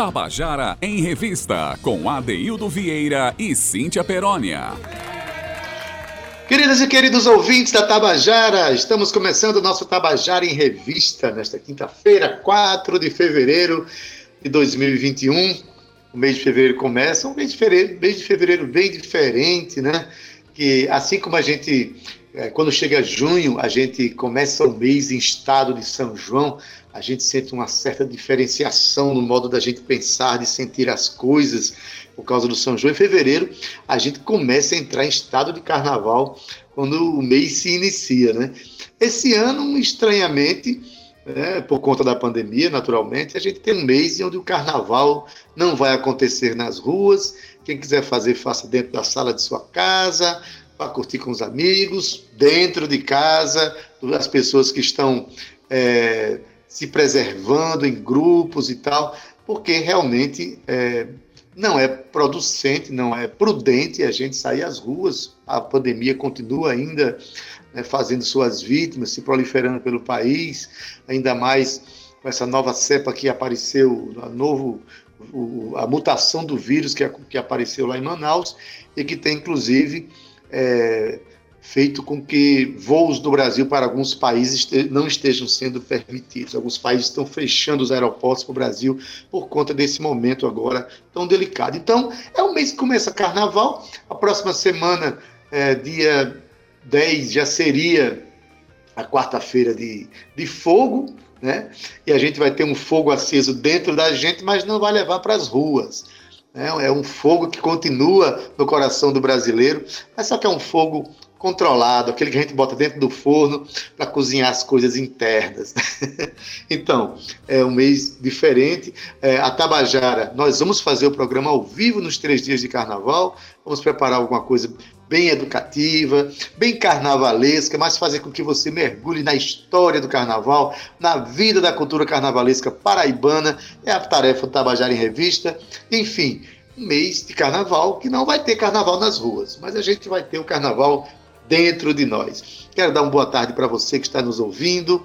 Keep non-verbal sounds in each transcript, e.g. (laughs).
Tabajara em Revista, com Adeildo Vieira e Cíntia Perónia. Queridas e queridos ouvintes da Tabajara, estamos começando o nosso Tabajara em Revista nesta quinta-feira, 4 de fevereiro de 2021. O mês de fevereiro começa, um mês de fevereiro, mês de fevereiro bem diferente, né? Que assim como a gente, é, quando chega junho, a gente começa o mês em estado de São João, a gente sente uma certa diferenciação no modo da gente pensar, de sentir as coisas por causa do São João. Em fevereiro, a gente começa a entrar em estado de carnaval quando o mês se inicia, né? Esse ano, estranhamente, né, por conta da pandemia, naturalmente, a gente tem um mês onde o carnaval não vai acontecer nas ruas. Quem quiser fazer, faça dentro da sala de sua casa, para curtir com os amigos, dentro de casa, as pessoas que estão é, se preservando em grupos e tal, porque realmente é, não é producente, não é prudente a gente sair às ruas. A pandemia continua ainda né, fazendo suas vítimas, se proliferando pelo país, ainda mais com essa nova cepa que apareceu, a, novo, a mutação do vírus que, que apareceu lá em Manaus e que tem, inclusive, é, feito com que voos do Brasil para alguns países não estejam sendo permitidos. Alguns países estão fechando os aeroportos para o Brasil por conta desse momento agora tão delicado. Então, é um mês que começa carnaval. A próxima semana, é, dia 10, já seria a quarta-feira de, de fogo, né? E a gente vai ter um fogo aceso dentro da gente, mas não vai levar para as ruas. Né? É um fogo que continua no coração do brasileiro, mas só que é um fogo controlado, aquele que a gente bota dentro do forno para cozinhar as coisas internas. (laughs) então, é um mês diferente. É, a Tabajara, nós vamos fazer o programa ao vivo nos três dias de carnaval, vamos preparar alguma coisa bem educativa, bem carnavalesca, mas fazer com que você mergulhe na história do carnaval, na vida da cultura carnavalesca paraibana, é a tarefa do Tabajara em Revista. Enfim, mês de carnaval que não vai ter carnaval nas ruas, mas a gente vai ter o carnaval dentro de nós. Quero dar uma boa tarde para você que está nos ouvindo.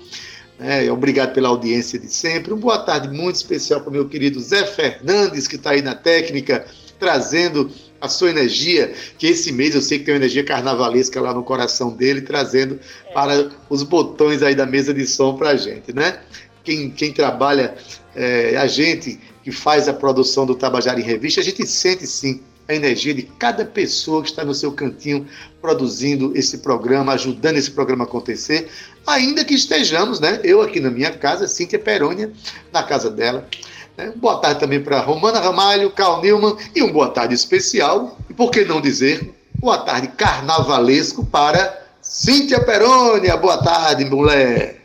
É, obrigado pela audiência de sempre. Uma boa tarde muito especial para o meu querido Zé Fernandes, que está aí na técnica, trazendo a sua energia, que esse mês eu sei que tem uma energia carnavalesca lá no coração dele, trazendo é. para os botões aí da mesa de som para a gente, né? Quem, quem trabalha, é, a gente que faz a produção do Tabajara em Revista, a gente sente sim a energia de cada pessoa que está no seu cantinho produzindo esse programa, ajudando esse programa a acontecer, ainda que estejamos, né? Eu aqui na minha casa, Cíntia Perônia, na casa dela. Né? Boa tarde também para Romana Ramalho, Carl Newman e um boa tarde especial, e por que não dizer, boa tarde carnavalesco para Cíntia Perônia. Boa tarde, mulher.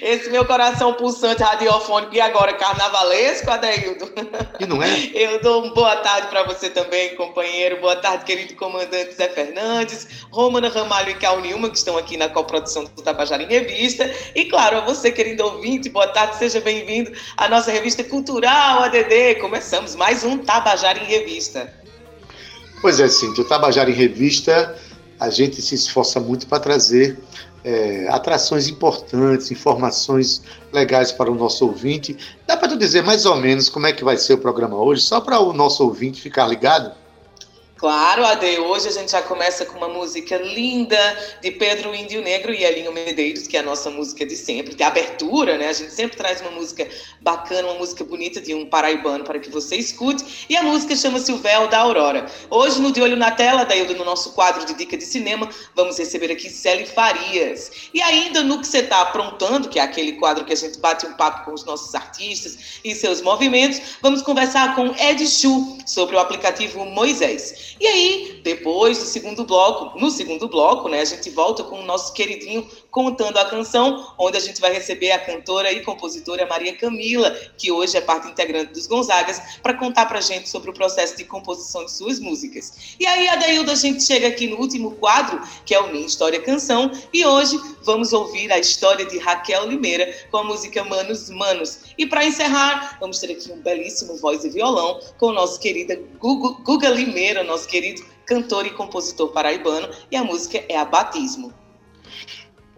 Esse meu coração pulsante radiofônico e agora carnavalesco, Adeildo. E não é? Eu dou uma boa tarde para você também, companheiro. Boa tarde, querido comandante Zé Fernandes, Romana Ramalho e Cal Nilma, que estão aqui na coprodução do Tabajara em Revista. E claro, a você, querido ouvinte, boa tarde, seja bem-vindo à nossa revista cultural ADD. Começamos mais um Tabajara em Revista. Pois é, Cintia, o Tabajara em Revista a gente se esforça muito para trazer é, atrações importantes, informações legais para o nosso ouvinte. Dá para tu dizer mais ou menos como é que vai ser o programa hoje, só para o nosso ouvinte ficar ligado? Claro, Ade, hoje a gente já começa com uma música linda de Pedro Índio Negro e Elinho Medeiros, que é a nossa música de sempre, de abertura, né? A gente sempre traz uma música bacana, uma música bonita de um paraibano para que você escute. E a música chama-se O Véu da Aurora. Hoje, no De Olho na Tela, daí no nosso quadro de dica de cinema, vamos receber aqui Célia Farias. E ainda no que você está aprontando, que é aquele quadro que a gente bate um papo com os nossos artistas e seus movimentos, vamos conversar com Ed Chu sobre o aplicativo Moisés. E aí, depois do segundo bloco, no segundo bloco, né, a gente volta com o nosso queridinho Contando a Canção, onde a gente vai receber a cantora e compositora Maria Camila, que hoje é parte integrante dos Gonzagas, para contar para a gente sobre o processo de composição de suas músicas. E aí, Adaildo, a gente chega aqui no último quadro, que é o Minha História Canção, e hoje vamos ouvir a história de Raquel Limeira com a música Manos Manos. E para encerrar, vamos ter aqui um belíssimo voz e violão com o nosso querido Guga Limeira, nosso querido cantor e compositor paraibano, e a música é a Batismo.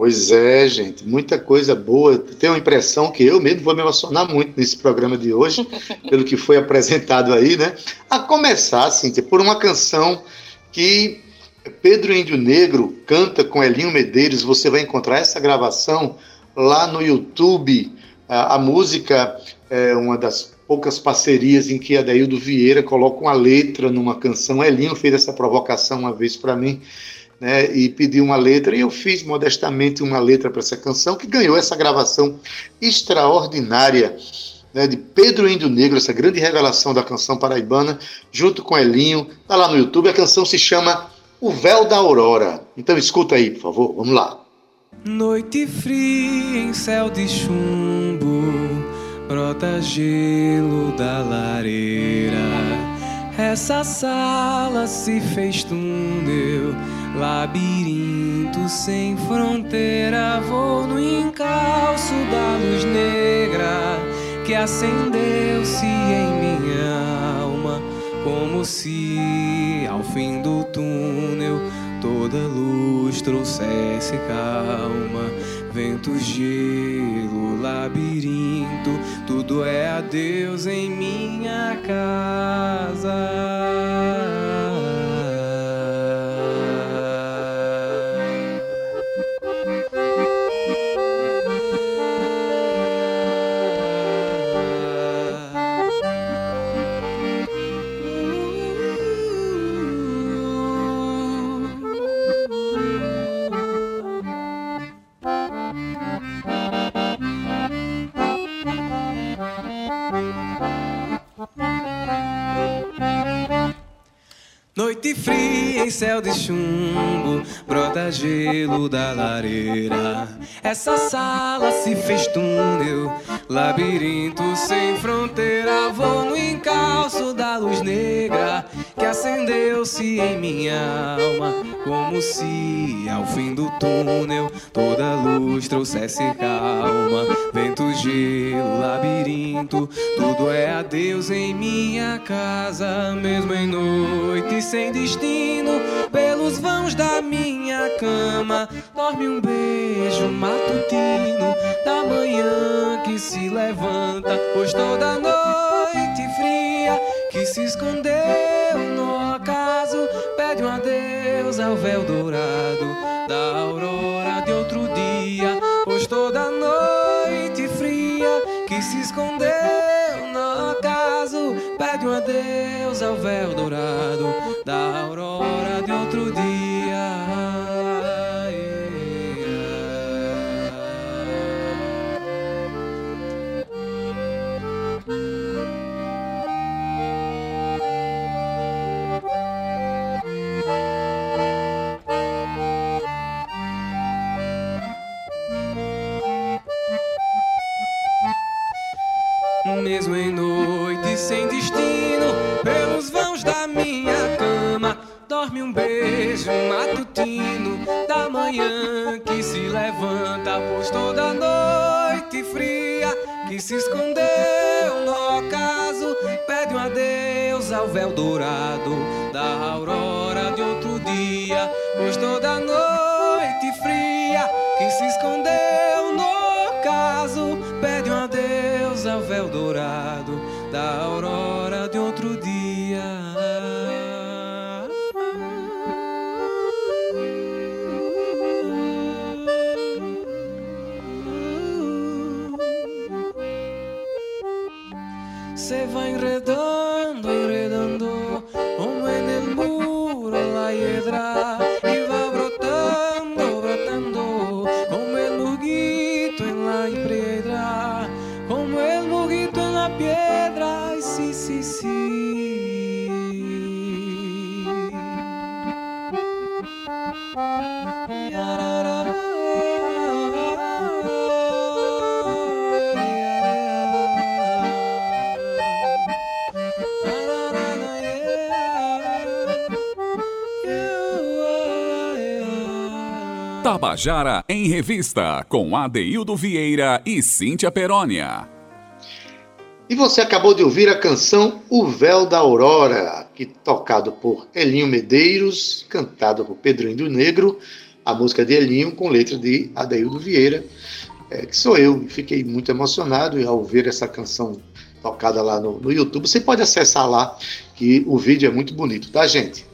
Pois é, gente, muita coisa boa. Tenho a impressão que eu mesmo vou me emocionar muito nesse programa de hoje, (laughs) pelo que foi apresentado aí, né? A começar, Cíntia, por uma canção que Pedro Índio Negro canta com Elinho Medeiros. Você vai encontrar essa gravação lá no YouTube. A, a música é uma das poucas parcerias em que Adaildo Vieira coloca uma letra numa canção. Elinho fez essa provocação uma vez para mim né, e pediu uma letra, e eu fiz modestamente uma letra para essa canção, que ganhou essa gravação extraordinária né, de Pedro Índio Negro, essa grande revelação da canção paraibana, junto com Elinho, está lá no YouTube. A canção se chama O Véu da Aurora. Então escuta aí, por favor, vamos lá. Noite fria em céu de chumbo, brota gelo da lareira. Essa sala se fez túnel Labirinto sem fronteira, vou no encalço da luz negra que acendeu-se em minha alma, como se ao fim do túnel toda luz trouxesse calma. Vento, gelo, labirinto, tudo é a Deus em minha casa. Noite fria em céu de chumbo, brota gelo da lareira. Essa sala se fez túnel, labirinto sem fronteira. Vou no encalço da luz negra que acendeu-se em minha alma, como se ao fim do túnel toda luz trouxesse calma. Gelo, labirinto, tudo é adeus em minha casa, mesmo em noite sem destino, pelos vãos da minha cama, dorme um beijo matutino. Da manhã que se levanta, pois toda noite fria que se escondeu no ocaso pede um adeus ao véu dourado da aurora beijo matutino da manhã que se levanta, pois toda noite fria que se escondeu no ocaso, pede um adeus ao véu dourado da aurora de outro dia, pois toda noite fria que se escondeu no ocaso, pede um adeus ao véu dourado da aurora Tabajara em Revista, com Adeildo Vieira e Cíntia Perónia. E você acabou de ouvir a canção O Véu da Aurora, aqui tocado por Elinho Medeiros, cantado por Pedro do Negro, a música de Elinho com letra de Adeildo Vieira, é, que sou eu. Fiquei muito emocionado ao ver essa canção tocada lá no, no YouTube. Você pode acessar lá, que o vídeo é muito bonito, tá, gente?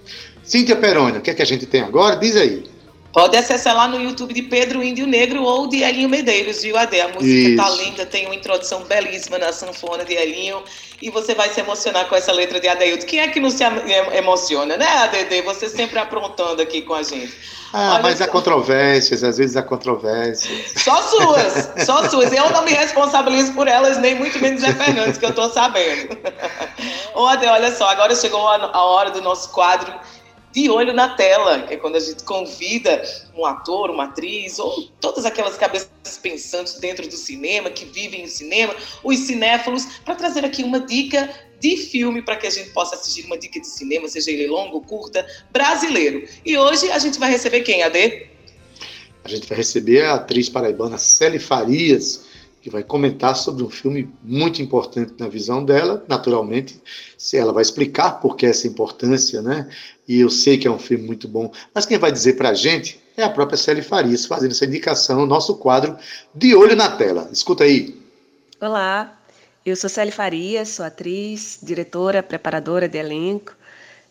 Cíntia Perônia, o que é que a gente tem agora? Diz aí. Pode acessar lá no YouTube de Pedro Índio Negro ou de Elinho Medeiros, viu, Ade? A música Isso. tá linda, tem uma introdução belíssima na sanfona de Elinho e você vai se emocionar com essa letra de Adeildo. Quem é que não se emociona, né, ADD? Você sempre aprontando aqui com a gente. Ah, Olha mas só. há controvérsias, às vezes há controvérsias. Só suas, só (laughs) suas. Eu não me responsabilizo por elas, nem muito menos Zé Fernandes, que eu tô sabendo. (laughs) Ô, Ade, olha só, agora chegou a hora do nosso quadro de olho na tela, que é quando a gente convida um ator, uma atriz, ou todas aquelas cabeças pensantes dentro do cinema, que vivem o cinema, os cinéfilos, para trazer aqui uma dica de filme para que a gente possa assistir uma dica de cinema, seja ele longo, curta, brasileiro. E hoje a gente vai receber quem, Ade? A gente vai receber a atriz paraibana Célia Farias, que vai comentar sobre um filme muito importante na visão dela, naturalmente, se ela vai explicar por que essa importância, né? E eu sei que é um filme muito bom, mas quem vai dizer para a gente é a própria Célia Farias, fazendo essa indicação, nosso quadro De Olho na Tela. Escuta aí. Olá, eu sou Célia Farias, sou atriz, diretora, preparadora de elenco.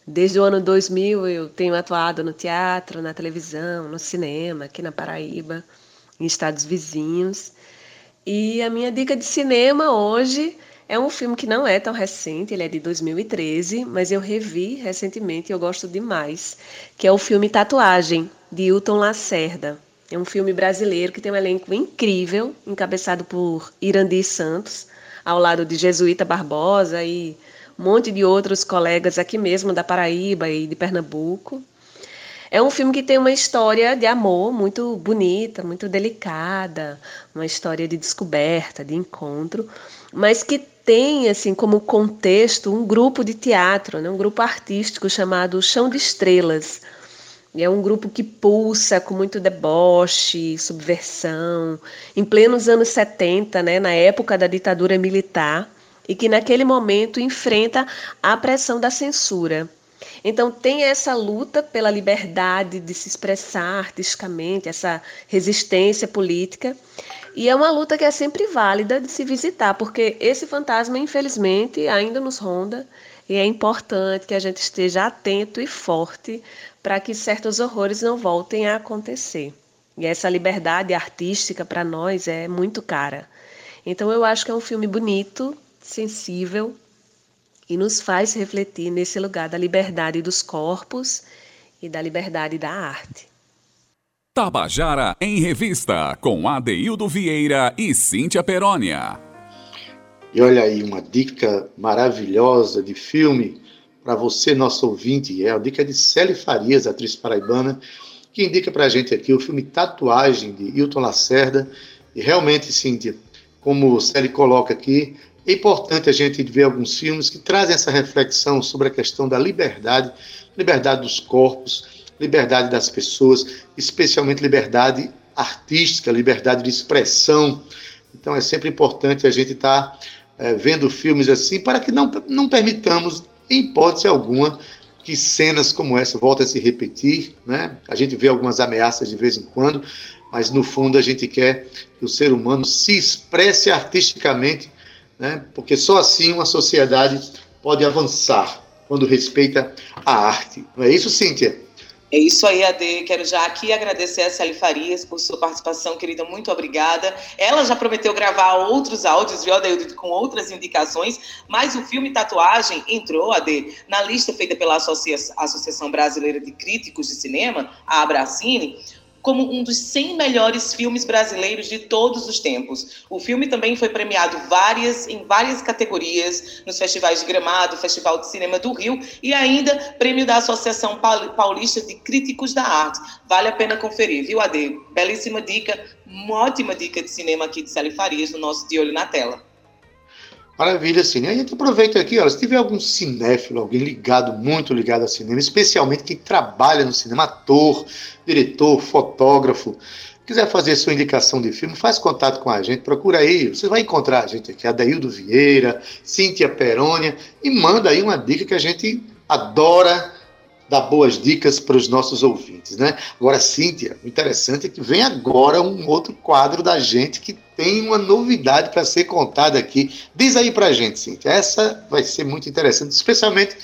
Desde o ano 2000 eu tenho atuado no teatro, na televisão, no cinema, aqui na Paraíba, em estados vizinhos. E a minha dica de cinema hoje é um filme que não é tão recente, ele é de 2013, mas eu revi recentemente e eu gosto demais, que é o filme Tatuagem, de Hilton Lacerda. É um filme brasileiro que tem um elenco incrível, encabeçado por Irandi Santos, ao lado de Jesuíta Barbosa e um monte de outros colegas aqui mesmo da Paraíba e de Pernambuco. É um filme que tem uma história de amor muito bonita, muito delicada, uma história de descoberta, de encontro, mas que tem assim como contexto um grupo de teatro, né? um grupo artístico chamado Chão de Estrelas. É um grupo que pulsa com muito deboche, subversão, em plenos anos 70, né, na época da ditadura militar, e que naquele momento enfrenta a pressão da censura. Então, tem essa luta pela liberdade de se expressar artisticamente, essa resistência política. E é uma luta que é sempre válida de se visitar, porque esse fantasma, infelizmente, ainda nos ronda. E é importante que a gente esteja atento e forte para que certos horrores não voltem a acontecer. E essa liberdade artística para nós é muito cara. Então eu acho que é um filme bonito, sensível, e nos faz refletir nesse lugar da liberdade dos corpos e da liberdade da arte. Tabajara em Revista, com Adeildo Vieira e Cíntia Perónia. E olha aí, uma dica maravilhosa de filme para você, nosso ouvinte. É a dica de Célia Farias, atriz paraibana, que indica para a gente aqui o filme Tatuagem, de Hilton Lacerda. E realmente, Cíntia, como o Célia coloca aqui, é importante a gente ver alguns filmes que trazem essa reflexão sobre a questão da liberdade, liberdade dos corpos, liberdade das pessoas, especialmente liberdade artística, liberdade de expressão. Então é sempre importante a gente estar tá, é, vendo filmes assim para que não, não permitamos, em hipótese alguma, que cenas como essa voltem a se repetir. Né? A gente vê algumas ameaças de vez em quando, mas no fundo a gente quer que o ser humano se expresse artisticamente né? porque só assim uma sociedade pode avançar quando respeita a arte. Não é isso, Cíntia? É isso aí, Ade. Quero já aqui agradecer a Célia Farias por sua participação, querida. Muito obrigada. Ela já prometeu gravar outros áudios, viu, Ade, com outras indicações, mas o filme Tatuagem entrou, Ade, na lista feita pela Associação Brasileira de Críticos de Cinema, a Abracine, como um dos 100 melhores filmes brasileiros de todos os tempos. O filme também foi premiado várias, em várias categorias nos festivais de Gramado, Festival de Cinema do Rio e ainda prêmio da Associação Paulista de Críticos da Arte. Vale a pena conferir, viu, Ade? Belíssima dica, uma ótima dica de cinema aqui de Célia Farias no nosso De Olho na Tela. Maravilha, Cine. A gente aproveita aqui, olha, se tiver algum cinéfilo, alguém ligado, muito ligado ao cinema, especialmente quem trabalha no cinema, ator, diretor, fotógrafo, quiser fazer sua indicação de filme, faz contato com a gente, procura aí, você vai encontrar a gente aqui, Adaildo Vieira, Cíntia Perônia, e manda aí uma dica que a gente adora dar boas dicas para os nossos ouvintes, né? Agora, Cíntia, o interessante é que vem agora um outro quadro da gente que tem uma novidade para ser contada aqui. Diz aí para a gente, Cíntia. Essa vai ser muito interessante, especialmente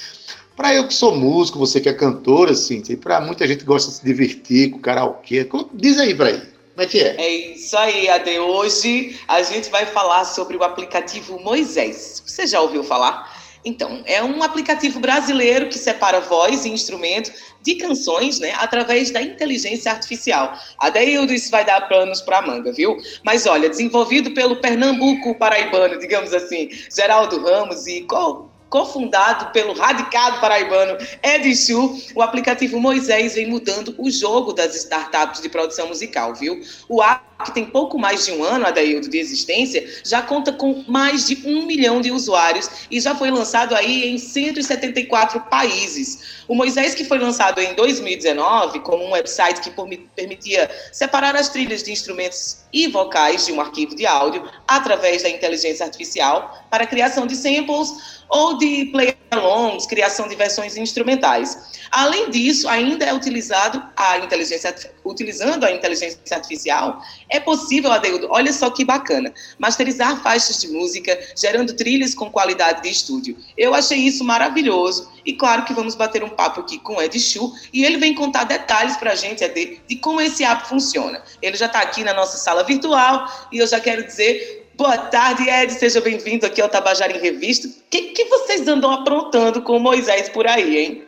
para eu que sou músico, você que é cantora, Cíntia, e para muita gente que gosta de se divertir com karaokê. Diz aí para aí. Como é que é? É isso aí, Ade. Hoje a gente vai falar sobre o aplicativo Moisés. Você já ouviu falar? Então, é um aplicativo brasileiro que separa voz e instrumento de canções, né, através da inteligência artificial. A Deildo isso vai dar planos para manga, viu? Mas olha, desenvolvido pelo Pernambuco paraibano, digamos assim, Geraldo Ramos e qual cofundado pelo radicado paraibano Ed Chu, o aplicativo Moisés vem mudando o jogo das startups de produção musical, viu? O app, que tem pouco mais de um ano, Adaildo, de existência, já conta com mais de um milhão de usuários e já foi lançado aí em 174 países. O Moisés, que foi lançado em 2019 como um website que permitia separar as trilhas de instrumentos e vocais de um arquivo de áudio através da inteligência artificial para a criação de samples ou de play-alongs, criação de versões instrumentais. Além disso, ainda é utilizado a inteligência, utilizando a inteligência artificial, é possível, Adeudo, olha só que bacana, masterizar faixas de música, gerando trilhas com qualidade de estúdio. Eu achei isso maravilhoso e claro que vamos bater um papo aqui com Ed Chu e ele vem contar detalhes para a gente, Ed, de como esse app funciona. Ele já está aqui na nossa sala virtual e eu já quero dizer Boa tarde, Ed. Seja bem-vindo aqui ao Tabajara em Revista. O que, que vocês andam aprontando com Moisés por aí, hein?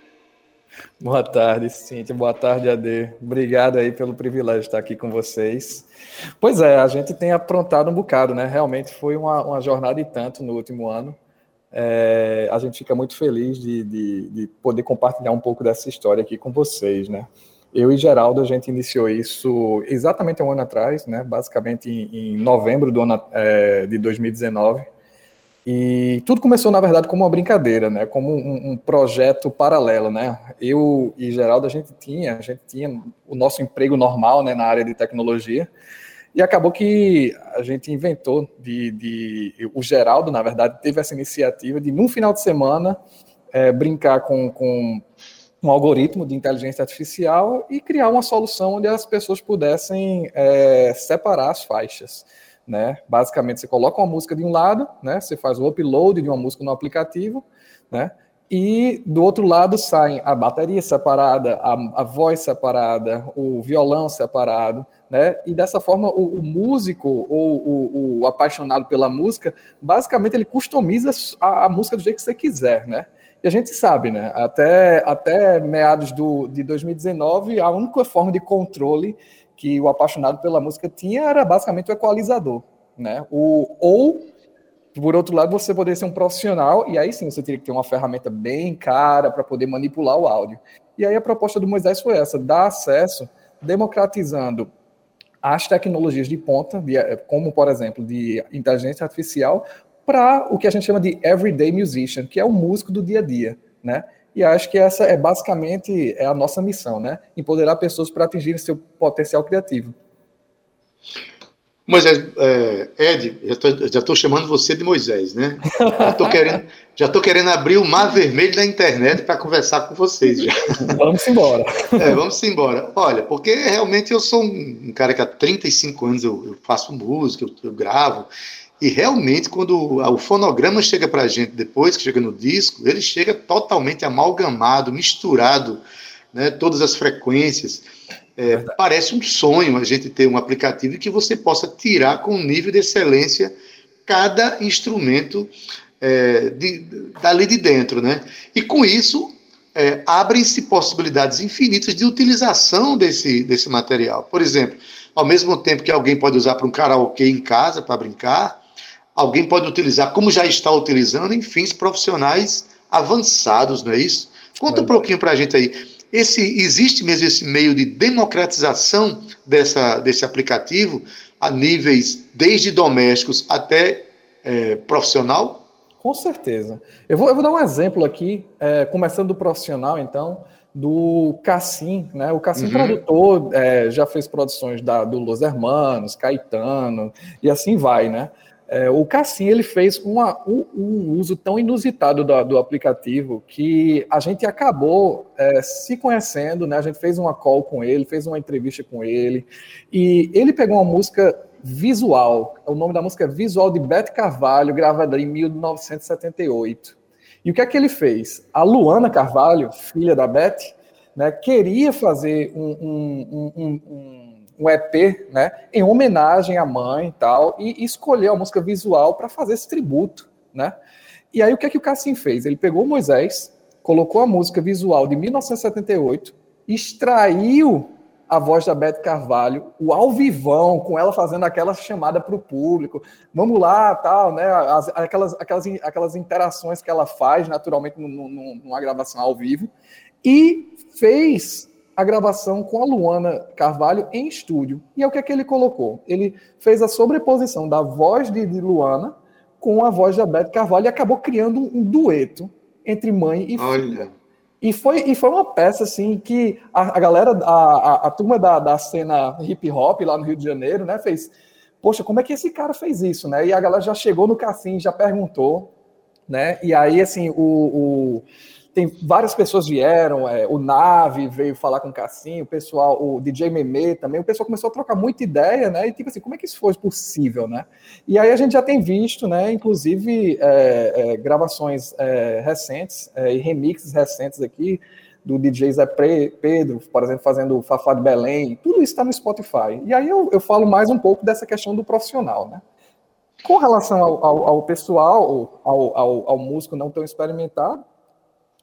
Boa tarde, Cíntia. Boa tarde, Ade. Obrigado aí pelo privilégio de estar aqui com vocês. Pois é, a gente tem aprontado um bocado, né? Realmente foi uma, uma jornada e tanto no último ano. É, a gente fica muito feliz de, de, de poder compartilhar um pouco dessa história aqui com vocês, né? Eu e Geraldo, a gente iniciou isso exatamente um ano atrás, né? basicamente em, em novembro do ano é, de 2019. E tudo começou, na verdade, como uma brincadeira, né? como um, um, projeto paralelo. Né? Eu e Geraldo, a gente tinha, a gente tinha o nosso emprego normal né, na área de tecnologia, e acabou que a gente inventou de, de, o Geraldo, na verdade, teve essa iniciativa de, num final de semana, é, brincar com, com um algoritmo de inteligência artificial e criar uma solução onde as pessoas pudessem é, separar as faixas. Né? Basicamente, você coloca uma música de um lado, né? você faz o upload de uma música no aplicativo, né? e do outro lado saem a bateria separada, a, a voz separada, o violão separado, né? E dessa forma o, o músico ou o, o, apaixonado pela música, basicamente ele customiza a, a, música do jeito que você quiser, né? E a gente sabe, né? Até, até meados do, de 2019, a única forma de controle que o apaixonado pela música tinha era basicamente o equalizador, né? O, ou, por outro lado, você poderia ser um profissional, e aí sim você teria que ter uma ferramenta bem cara para poder manipular o áudio. E aí a proposta do Moisés foi essa: dar acesso, democratizando as tecnologias de ponta, como, por exemplo, de inteligência artificial, para o que a gente chama de everyday musician, que é o músico do dia a dia, né? E acho que essa é basicamente é a nossa missão, né? Empoderar pessoas para atingirem seu potencial criativo. Moisés, é, Ed, já estou chamando você de Moisés, né? Já estou querendo, já querendo abrir o mar vermelho da internet para conversar com vocês já. Vamos embora. É, vamos embora. Olha, porque realmente eu sou um, um cara que há 35 anos eu, eu faço música, eu, eu gravo, e realmente, quando o fonograma chega para a gente depois, que chega no disco, ele chega totalmente amalgamado, misturado, né, todas as frequências. É, parece um sonho a gente ter um aplicativo que você possa tirar com um nível de excelência cada instrumento é, de, dali de dentro. Né? E com isso, é, abrem-se possibilidades infinitas de utilização desse, desse material. Por exemplo, ao mesmo tempo que alguém pode usar para um karaokê em casa para brincar, alguém pode utilizar, como já está utilizando, em fins profissionais avançados, não é isso? Conta é. um pouquinho para a gente aí. Esse, existe mesmo esse meio de democratização dessa, desse aplicativo a níveis desde domésticos até é, profissional? Com certeza. Eu vou, eu vou dar um exemplo aqui, é, começando do profissional, então, do Cassim, né? O Cassim uhum. produtor é, já fez produções da, do Los Hermanos, Caetano, e assim vai, né? É, o Cassim ele fez uma, um, um, uso tão inusitado do, do, aplicativo que a gente acabou é, se conhecendo, né? A gente fez uma call com ele, fez uma entrevista com ele, e ele pegou uma música visual. O nome da música é Visual de Beth Carvalho, gravada em 1978. E o que é que ele fez? A Luana Carvalho, filha da Beth, né, queria fazer um, um, um um EP, né, em homenagem à mãe e tal, e, escolheu a música visual para fazer esse tributo, né? E aí o que é que o Cassim fez? Ele pegou Moisés, colocou a música visual de 1978, extraiu a voz da Beth Carvalho, o ao vivão, com ela fazendo aquela chamada para o público, vamos lá, tal, né? As, aquelas, aquelas, aquelas interações que ela faz naturalmente numa gravação ao vivo, e fez a gravação com a Luana Carvalho em estúdio. E é o que é que ele colocou? Ele fez a sobreposição da voz de, de Luana com a voz da Beth Carvalho e acabou criando um, um dueto entre mãe e filha. E foi, e foi uma peça assim que a, a galera, a, a, a turma da, da cena hip hop lá no Rio de Janeiro, né, fez. Poxa, como é que esse cara fez isso, né? E a galera já chegou no Cassim, já perguntou, né? E aí, assim, o, o tem várias pessoas vieram, é, o Nave veio falar com o Cassim, o pessoal, o DJ Meme também, o pessoal começou a trocar muita ideia, né? E tipo assim, como é que isso foi possível, né? E aí a gente já tem visto, né? Inclusive é, é, gravações é, recentes é, e remixes recentes aqui do DJ Zé Pedro, por exemplo, fazendo Fafá de Belém, tudo isso está no Spotify. E aí eu, eu falo mais um pouco dessa questão do profissional, né? Com relação ao, ao, ao pessoal, ao, ao, ao músico não tão experimentado,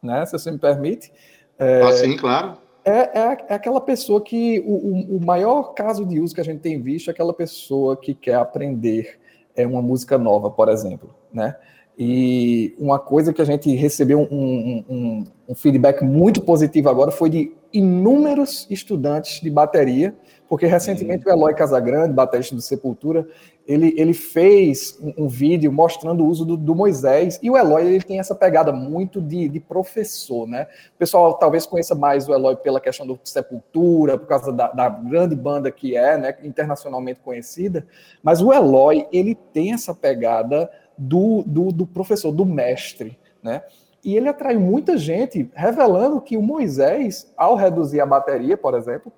né? Se você me permite. É, ah, sim, claro. É, é, é, aquela pessoa que o, o, maior caso de uso que a gente tem visto é aquela pessoa que quer aprender é uma música nova, por exemplo, né? E uma coisa que a gente recebeu um, um, um feedback muito positivo agora foi de inúmeros estudantes de bateria, porque recentemente o Eloy Casagrande, baterista do Sepultura, ele, ele fez um, um vídeo mostrando o uso do, do, Moisés, e o Eloy ele tem essa pegada muito de, de, professor, né? O pessoal talvez conheça mais o Eloy pela questão do Sepultura, por causa da, da grande banda que é, né, internacionalmente conhecida, mas o Eloy, ele tem essa pegada do, do, do professor, do mestre, né? E ele atrai muita gente, revelando que o Moisés, ao reduzir a bateria, por exemplo,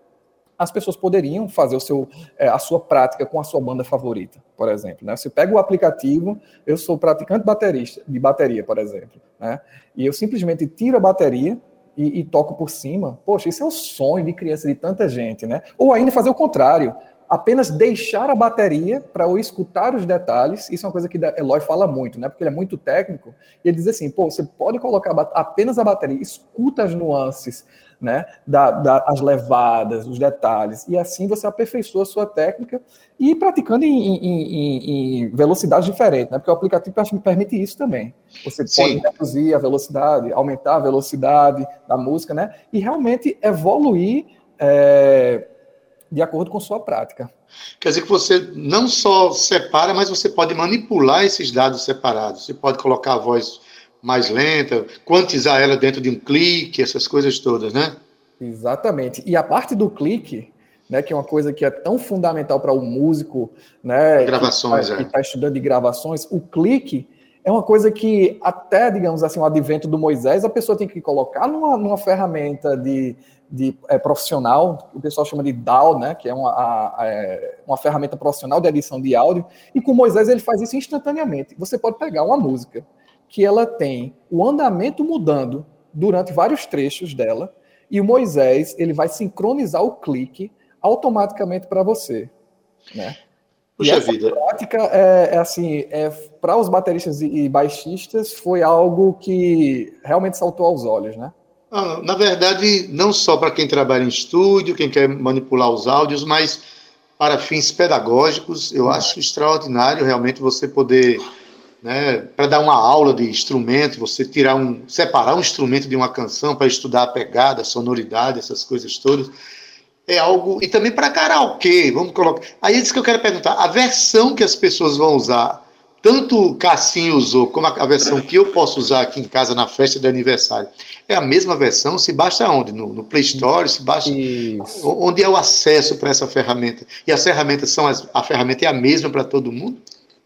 as pessoas poderiam fazer o seu, é, a sua prática com a sua banda favorita, por exemplo. Né? Você pega o aplicativo, eu sou praticante baterista, de bateria, por exemplo, né? e eu simplesmente tiro a bateria e, e, toco por cima. Poxa, isso é o sonho de criança de tanta gente, né? Ou ainda fazer o contrário, apenas deixar a bateria para eu escutar os detalhes. Isso é uma coisa que Eloy fala muito, né? Porque ele é muito técnico. E ele diz assim: pô, você pode colocar apenas a bateria, escuta as nuances, né, da, da, as levadas, os detalhes, e assim você aperfeiçoa a sua técnica e praticando em, em, em, em velocidades diferentes, né, porque o aplicativo permite isso também. Você Sim. pode reduzir a velocidade, aumentar a velocidade da música, né, e realmente evoluir é, de acordo com sua prática. Quer dizer que você não só separa, mas você pode manipular esses dados separados. Você pode colocar a voz mais lenta, quantizar ela dentro de um clique, essas coisas todas, né? Exatamente. E a parte do clique, né, que é uma coisa que é tão fundamental para o músico, né, gravações, que está é. estudando de gravações, o clique é uma coisa que até, digamos assim, o advento do Moisés, a pessoa tem que colocar numa, numa ferramenta de, de é, profissional, o pessoal chama de DAW, né, que é uma, a, a, é, uma ferramenta profissional de edição de áudio, e com Moisés ele faz isso instantaneamente. Você pode pegar uma música, que ela tem o andamento mudando durante vários trechos dela, e o Moisés ele vai sincronizar o clique automaticamente para você, né? Puxa vida. prática é, é assim, é, para os bateristas e, baixistas foi algo que realmente saltou aos olhos, né? Ah, na verdade, não só para quem trabalha em estúdio, quem quer manipular os áudios, mas para fins pedagógicos, eu acho extraordinário realmente você poder né, para dar uma aula de instrumento, você tirar um, separar um instrumento de uma canção para estudar a pegada, a sonoridade, essas coisas todas, é algo e também para karaokê, vamos colocar. Aí é isso que eu quero perguntar, a versão que as pessoas vão usar tanto o Cassim usou como a versão que eu posso usar aqui em casa na festa de aniversário, é a mesma versão, se baixa onde? No, no Play Store, se baixa. Isso. Onde é o acesso para essa ferramenta? E as ferramentas são as, a ferramenta é a mesma para todo mundo?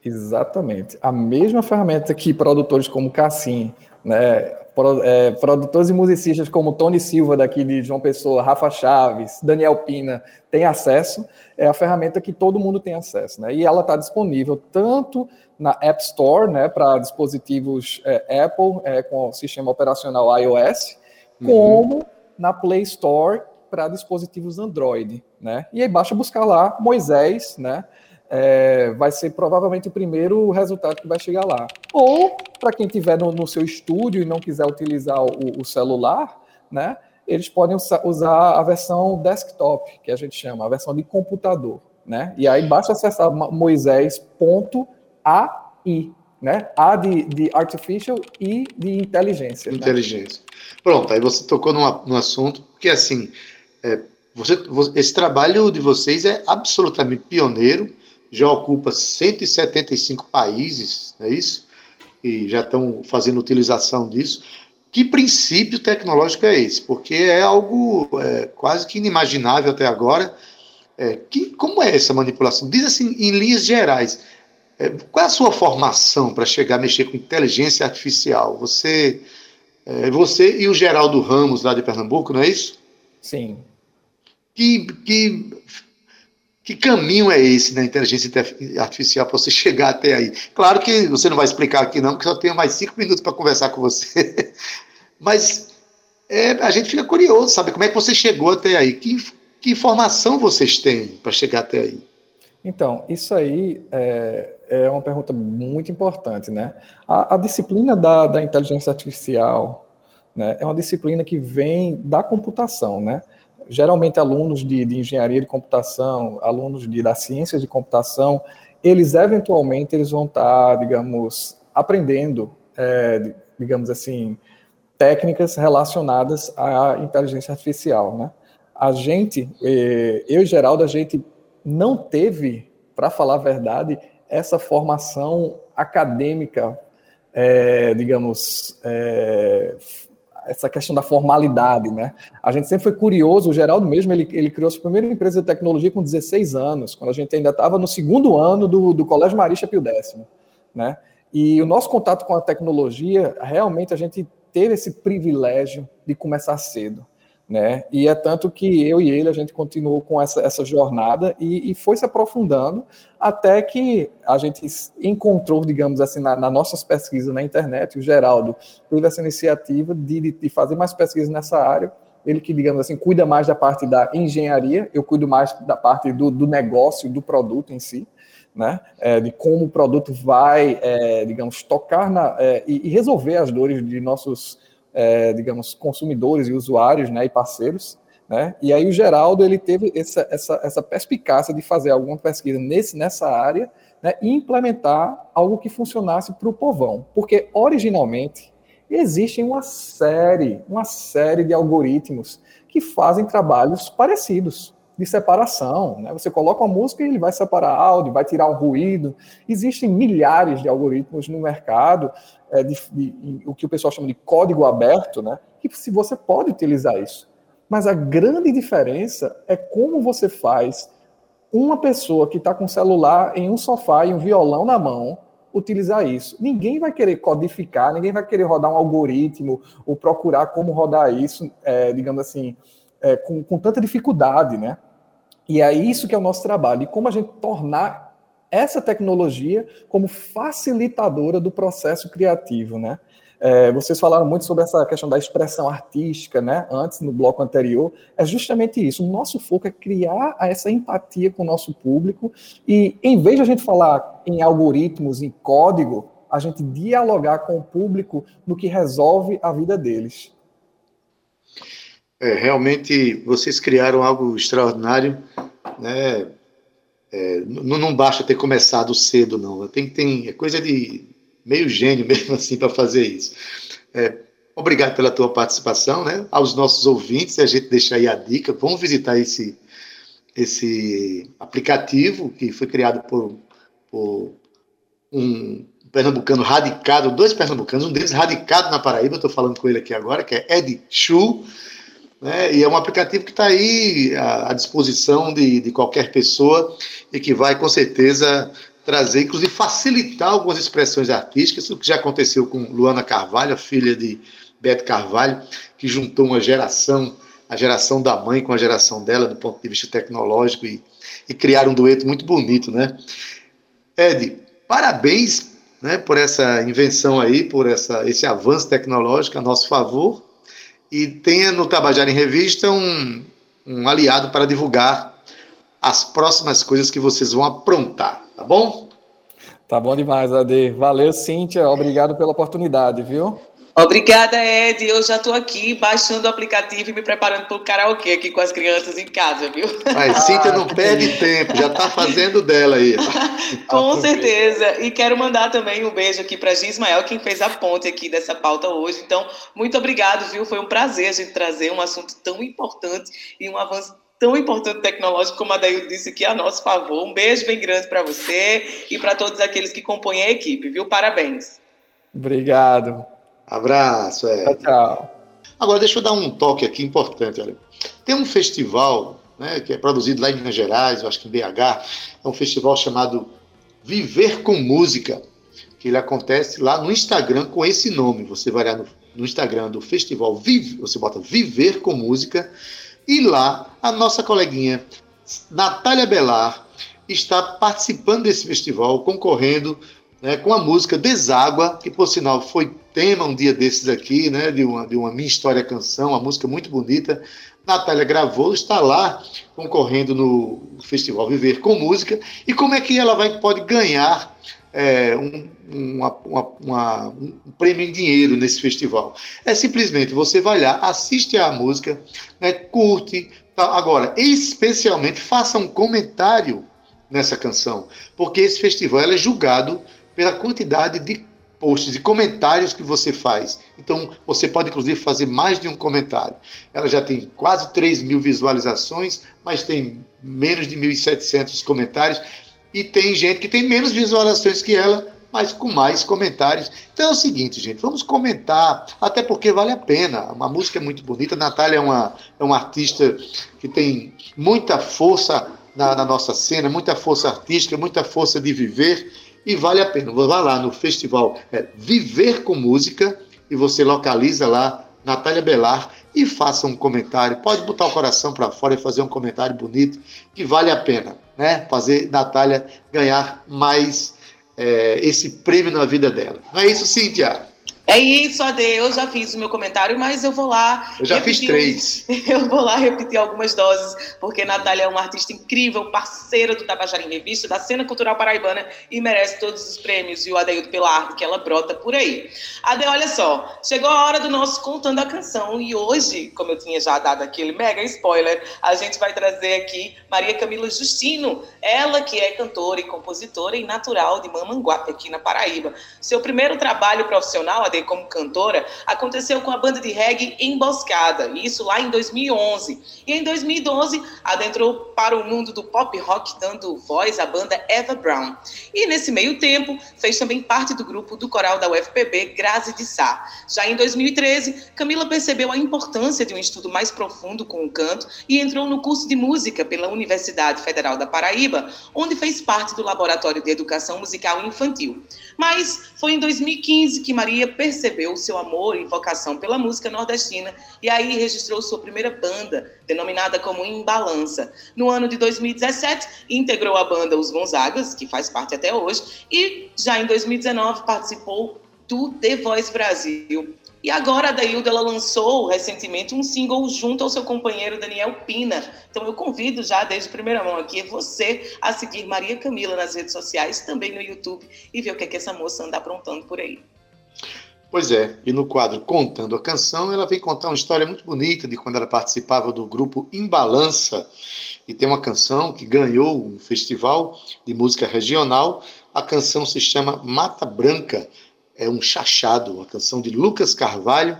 Exatamente. A mesma ferramenta que produtores como Cassim, né, é, produtores e musicistas como Tony Silva, daqui de João Pessoa, Rafa Chaves, Daniel Pina, têm acesso, é a ferramenta que todo mundo tem acesso. Né? E ela está disponível tanto na App Store, né, para dispositivos é, Apple é, com o sistema operacional iOS, uhum. como na Play Store para dispositivos Android, né? E aí basta buscar lá Moisés, né? É, vai ser provavelmente o primeiro resultado que vai chegar lá. Ou, para quem tiver no, no, seu estúdio e não quiser utilizar o, o celular, né? Eles podem usar a versão desktop, que a gente chama, a versão de computador, né? E aí basta acessar moisés.com AI, né? A de, de artificial e de inteligência. Inteligência. Né? Pronto, aí você tocou num, assunto que, assim, é, você, esse trabalho de vocês é absolutamente pioneiro, já ocupa 175 países, é isso? E já estão fazendo utilização disso. Que princípio tecnológico é esse? Porque é algo é, quase que inimaginável até agora. É, que, como é essa manipulação? Diz assim, em linhas gerais, é, qual é a sua formação para chegar a mexer com inteligência artificial? Você, é, você e o Geraldo Ramos, lá de Pernambuco, não é isso? Sim. Que, que, que caminho é esse na inteligência artificial para você (laughs) chegar até aí? Claro que você não vai explicar aqui, não, porque só tenho mais cinco minutos para conversar com você. (laughs) Mas é, a gente fica curioso, sabe? Como é que você chegou até aí? Que, que informação vocês têm para chegar até aí? Então, isso aí é, é uma pergunta muito importante, né? A, a disciplina da, da, inteligência artificial né, é uma disciplina que vem da computação, né? Geralmente, alunos de, de engenharia de computação, alunos de, da ciência de computação, eles eventualmente eles vão estar, digamos, aprendendo, é, digamos assim, técnicas relacionadas à inteligência artificial, né? A gente, é, eu e Geraldo, a gente não teve, para falar a verdade, essa formação acadêmica, é, digamos, é, essa questão da formalidade, né? A gente sempre foi curioso, o Geraldo mesmo, ele, ele criou sua primeira empresa de tecnologia com 16 anos, quando a gente ainda estava no segundo ano do, do Colégio Marista Pio X, né? E o nosso contato com a tecnologia, realmente a gente teve esse privilégio de começar cedo né? E é tanto que eu e ele a gente continuou com essa, essa jornada e, e foi se aprofundando até que a gente encontrou, digamos assim, na, nas nossas pesquisas na internet, o Geraldo teve essa iniciativa de, de, de fazer mais pesquisas nessa área. Ele que, digamos assim, cuida mais da parte da engenharia, eu cuido mais da parte do, do negócio, do produto em si. Né, é, de como o produto vai, é, digamos, tocar na, é, e, e, resolver as dores de nossos é, digamos, consumidores e usuários, né, e parceiros, né? E aí o Geraldo ele teve essa, essa, essa perspicácia de fazer alguma pesquisa nesse, nessa área né, e implementar algo que funcionasse para o povão, porque originalmente existem uma série, uma série de algoritmos que fazem trabalhos parecidos de separação. Né? Você coloca uma música e ele vai separar áudio, vai tirar um ruído. Existem milhares de algoritmos no mercado é, de, de, o que o pessoal chama de código aberto, né? Que se você pode utilizar isso. Mas a grande diferença é como você faz uma pessoa que está com um celular em um sofá e um violão na mão utilizar isso. Ninguém vai querer codificar, ninguém vai querer rodar um algoritmo ou procurar como rodar isso, é, digamos assim, é, com, com tanta dificuldade, né? E é isso que é o nosso trabalho. E como a gente tornar essa tecnologia como facilitadora do processo criativo, né? É, vocês falaram muito sobre essa questão da expressão artística, né? Antes, no bloco anterior, é justamente isso. O nosso foco é criar essa empatia com o nosso público e, em vez de a gente falar em algoritmos, em código, a gente dialogar com o público no que resolve a vida deles. É, realmente, vocês criaram algo extraordinário, né? É, não, não, basta ter começado cedo, não. Tem, tem é coisa de meio gênio (laughs) mesmo assim para fazer isso. É, obrigado pela tua participação, né? Aos nossos ouvintes, a gente deixa aí a dica. Vamos visitar esse, esse aplicativo que foi criado por, por um pernambucano radicado, dois pernambucanos, um deles radicado na Paraíba, estou falando com ele aqui agora, que é Ed Chu, né, e é um aplicativo que está aí à, à disposição de, de qualquer pessoa e que vai, com certeza, trazer, inclusive facilitar algumas expressões artísticas, o que já aconteceu com Luana Carvalho, filha de Beto Carvalho, que juntou uma geração, a geração da mãe com a geração dela, do ponto de vista tecnológico, e, e criaram um dueto muito bonito, né? Ed, parabéns né, por essa invenção aí, por essa, esse avanço tecnológico a nosso favor, e tenha no Tabajara em Revista um, um aliado para divulgar as próximas coisas que vocês vão aprontar. Tá bom? Tá bom demais, Ade. Valeu, Cíntia. Obrigado pela oportunidade, viu? Obrigada, Ed. Eu já estou aqui baixando o aplicativo e me preparando para o karaokê aqui com as crianças em casa, viu? Mas Cíntia não perde tempo, já está fazendo dela aí. (laughs) com certeza. E quero mandar também um beijo aqui para Gismael, quem fez a ponte aqui dessa pauta hoje. Então, muito obrigado, viu? Foi um prazer a gente trazer um assunto tão importante e um avanço tão importante tecnológico, como a Daíl disse aqui, a nosso favor. Um beijo bem grande para você e para todos aqueles que compõem a equipe, viu? Parabéns. Obrigado. Abraço, é. Tchau, tchau. Agora, deixa eu dar um toque aqui importante. Olha. Tem um festival né, que é produzido lá em Minas Gerais, eu acho que em BH, é um festival chamado Viver com Música, que ele acontece lá no Instagram com esse nome. Você vai lá no, no Instagram do festival, Vive, você bota Viver com Música, e lá, a nossa coleguinha Natália Belar está participando desse festival, concorrendo né, com a música Deságua, que por sinal foi tema um dia desses aqui, né, de uma, de uma Minha História Canção, uma música muito bonita. Natália gravou, está lá concorrendo no Festival Viver com Música. E como é que ela vai, pode ganhar é, um, uma, uma, um prêmio em dinheiro nesse festival. É simplesmente você vai lá, assiste a música, né, curte. Tá? Agora, especialmente, faça um comentário nessa canção, porque esse festival é julgado pela quantidade de posts e comentários que você faz. Então, você pode, inclusive, fazer mais de um comentário. Ela já tem quase 3 mil visualizações, mas tem menos de 1.700 comentários. E tem gente que tem menos visualizações que ela, mas com mais comentários. Então é o seguinte, gente, vamos comentar, até porque vale a pena. Uma música é muito bonita. A Natália é uma, é uma artista que tem muita força na, na nossa cena, muita força artística, muita força de viver, e vale a pena. Vá lá no festival é, Viver com Música e você localiza lá Natália Belar e faça um comentário. Pode botar o coração para fora e fazer um comentário bonito, que vale a pena, né? Fazer Natália ganhar mais é, esse prêmio na vida dela. Não é isso, Cíntia? É isso, Ade. Eu já fiz o meu comentário, mas eu vou lá. Eu já fiz três. (laughs) Eu vou lá repetir algumas doses, porque Natália é uma artista incrível, parceira do Tabajara em Revista, da cena cultural paraibana e merece todos os prêmios e o Adeildo pela arte que ela brota por aí. Ade, olha só, chegou a hora do nosso Contando a Canção e hoje, como eu tinha já dado aquele mega spoiler, a gente vai trazer aqui Maria Camila Justino, ela que é cantora e compositora e natural de Mamanguape, aqui na Paraíba. Seu primeiro trabalho profissional, Ade, como cantora aconteceu com a banda de reggae Emboscada, isso lá em 2011. E em 2012 adentrou para o mundo do pop rock dando voz à banda Eva Brown. E nesse meio tempo fez também parte do grupo do coral da UFPB Grazi de Sá. Já em 2013, Camila percebeu a importância de um estudo mais profundo com o canto e entrou no curso de música pela Universidade Federal da Paraíba, onde fez parte do Laboratório de Educação Musical Infantil. Mas foi em 2015 que Maria percebeu seu amor e vocação pela música nordestina e aí registrou sua primeira banda, denominada como Embalança. No ano de 2017, integrou a banda Os Gonzagas, que faz parte até hoje, e já em 2019 participou do The Voice Brasil. E agora a Dailda ela lançou recentemente um single junto ao seu companheiro Daniel Pina. Então eu convido já desde primeira mão aqui você a seguir Maria Camila nas redes sociais, também no YouTube e ver o que, é que essa moça anda aprontando por aí. Pois é, e no quadro Contando a Canção, ela vem contar uma história muito bonita de quando ela participava do grupo Embalança, e tem uma canção que ganhou um festival de música regional. A canção se chama Mata Branca, é um chachado, uma canção de Lucas Carvalho.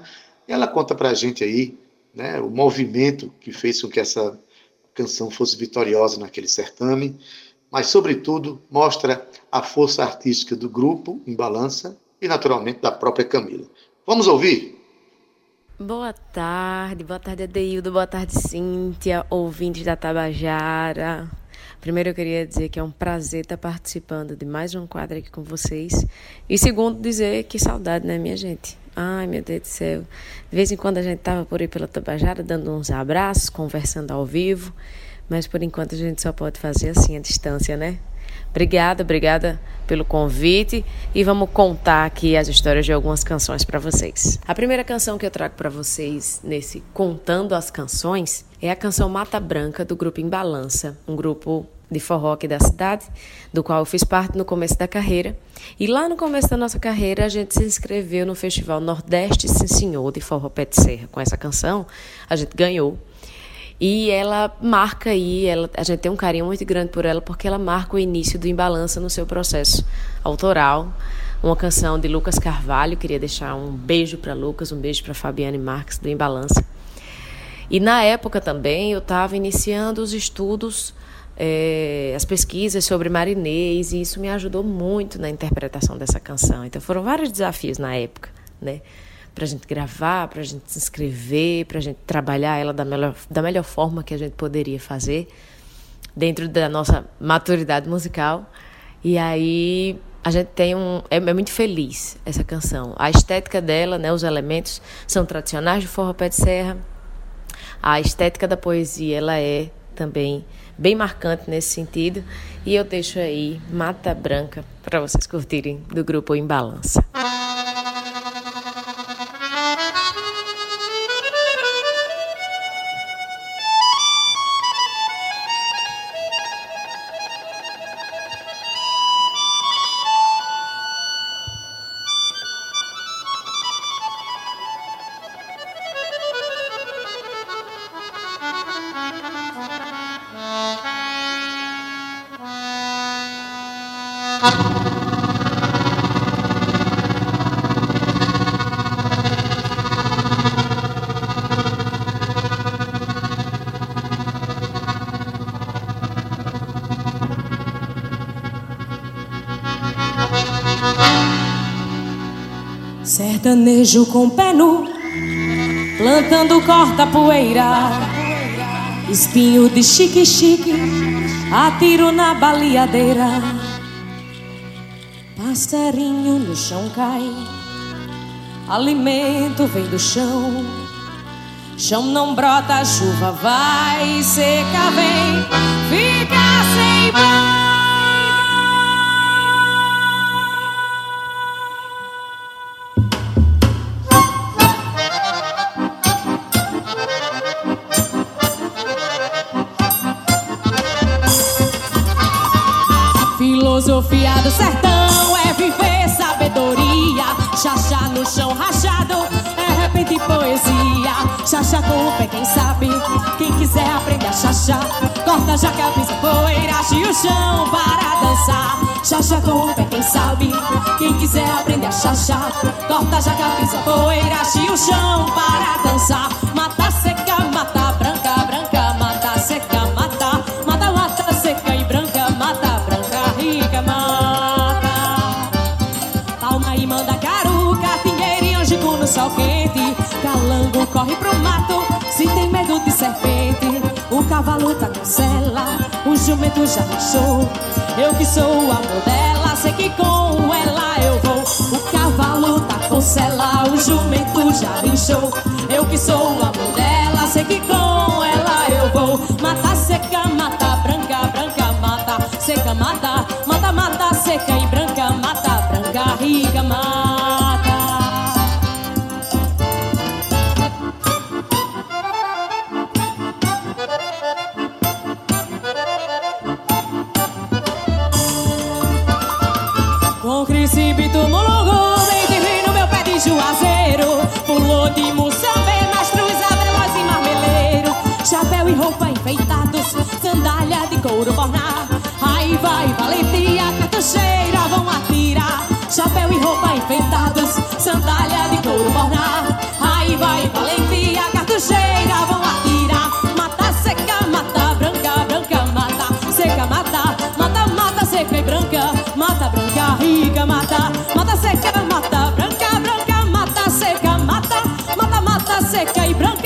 Ela conta para a gente aí né, o movimento que fez com que essa canção fosse vitoriosa naquele certame. mas, sobretudo, mostra a força artística do grupo em balança e, naturalmente, da própria Camila. Vamos ouvir? Boa tarde, boa tarde, Adeildo, boa tarde, Cíntia, ouvintes da Tabajara. Primeiro, eu queria dizer que é um prazer estar participando de mais um quadro aqui com vocês. E segundo, dizer que saudade, né, minha gente? Ai, meu Deus do céu. De vez em quando a gente tava por aí pela Tabajara dando uns abraços, conversando ao vivo, mas por enquanto a gente só pode fazer assim a distância, né? Obrigada, obrigada pelo convite e vamos contar aqui as histórias de algumas canções para vocês. A primeira canção que eu trago para vocês nesse Contando as Canções é a canção Mata Branca do grupo Embalança, um grupo de forró aqui da cidade, do qual eu fiz parte no começo da carreira. E lá no começo da nossa carreira, a gente se inscreveu no Festival Nordeste Sim Senhor de Forró Pé de Serra. Com essa canção, a gente ganhou. E ela marca aí, ela, a gente tem um carinho muito grande por ela, porque ela marca o início do Embalança no seu processo autoral. Uma canção de Lucas Carvalho, queria deixar um beijo para Lucas, um beijo para Fabiane Marques do Embalança. E na época também eu estava iniciando os estudos é, as pesquisas sobre marinês, e isso me ajudou muito na interpretação dessa canção. Então foram vários desafios na época, né? Para a gente gravar, para a gente se inscrever, para a gente trabalhar ela da melhor, da melhor forma que a gente poderia fazer, dentro da nossa maturidade musical. E aí a gente tem um. É, é, muito feliz essa canção. A estética dela, né, os elementos são tradicionais de forró pé de serra. A estética da poesia, ela é também bem marcante nesse sentido. E eu deixo aí Mata Branca para vocês curtirem do grupo Em Balança. Sertanejo com pé nu, plantando corta-poeira, espinho de chique-chique, atiro na baleadeira. Passarinho no chão cai, alimento vem do chão. Chão não brota, chuva vai, seca vem, fica sem paz. O pé, quem sabe? Quem quiser aprender a chachá, corta já pisa poeira, e o chão para dançar. O pé, quem sabe? Quem quiser aprender a chachá, corta já pisa poeira, e o chão para dançar. Mata seca, mata branca, branca, mata seca, mata, mata, mata seca e branca, mata rica mata. Palma e manda caruca, pinheirinho, angico no sol quente. Corre pro mato, se tem medo de serpente. O cavalo tá com o jumento já rachou. Eu que sou o amor dela, sei que com ela eu vou. O cavalo tá com o jumento já inchou. Eu que sou o amor dela, sei que com ela eu vou. Mata seca, mata branca, branca, mata seca, mata, couro bornar. Raiva e valentia, cartucheira vão atirar. Chapéu e roupa enfeitados, sandália de couro bornar. Raiva e valentia, cartucheira vão atirar. Mata seca, mata branca, branca mata, seca mata, mata mata seca e branca, mata branca rica mata, mata seca mata branca branca mata seca mata, mata mata seca e branca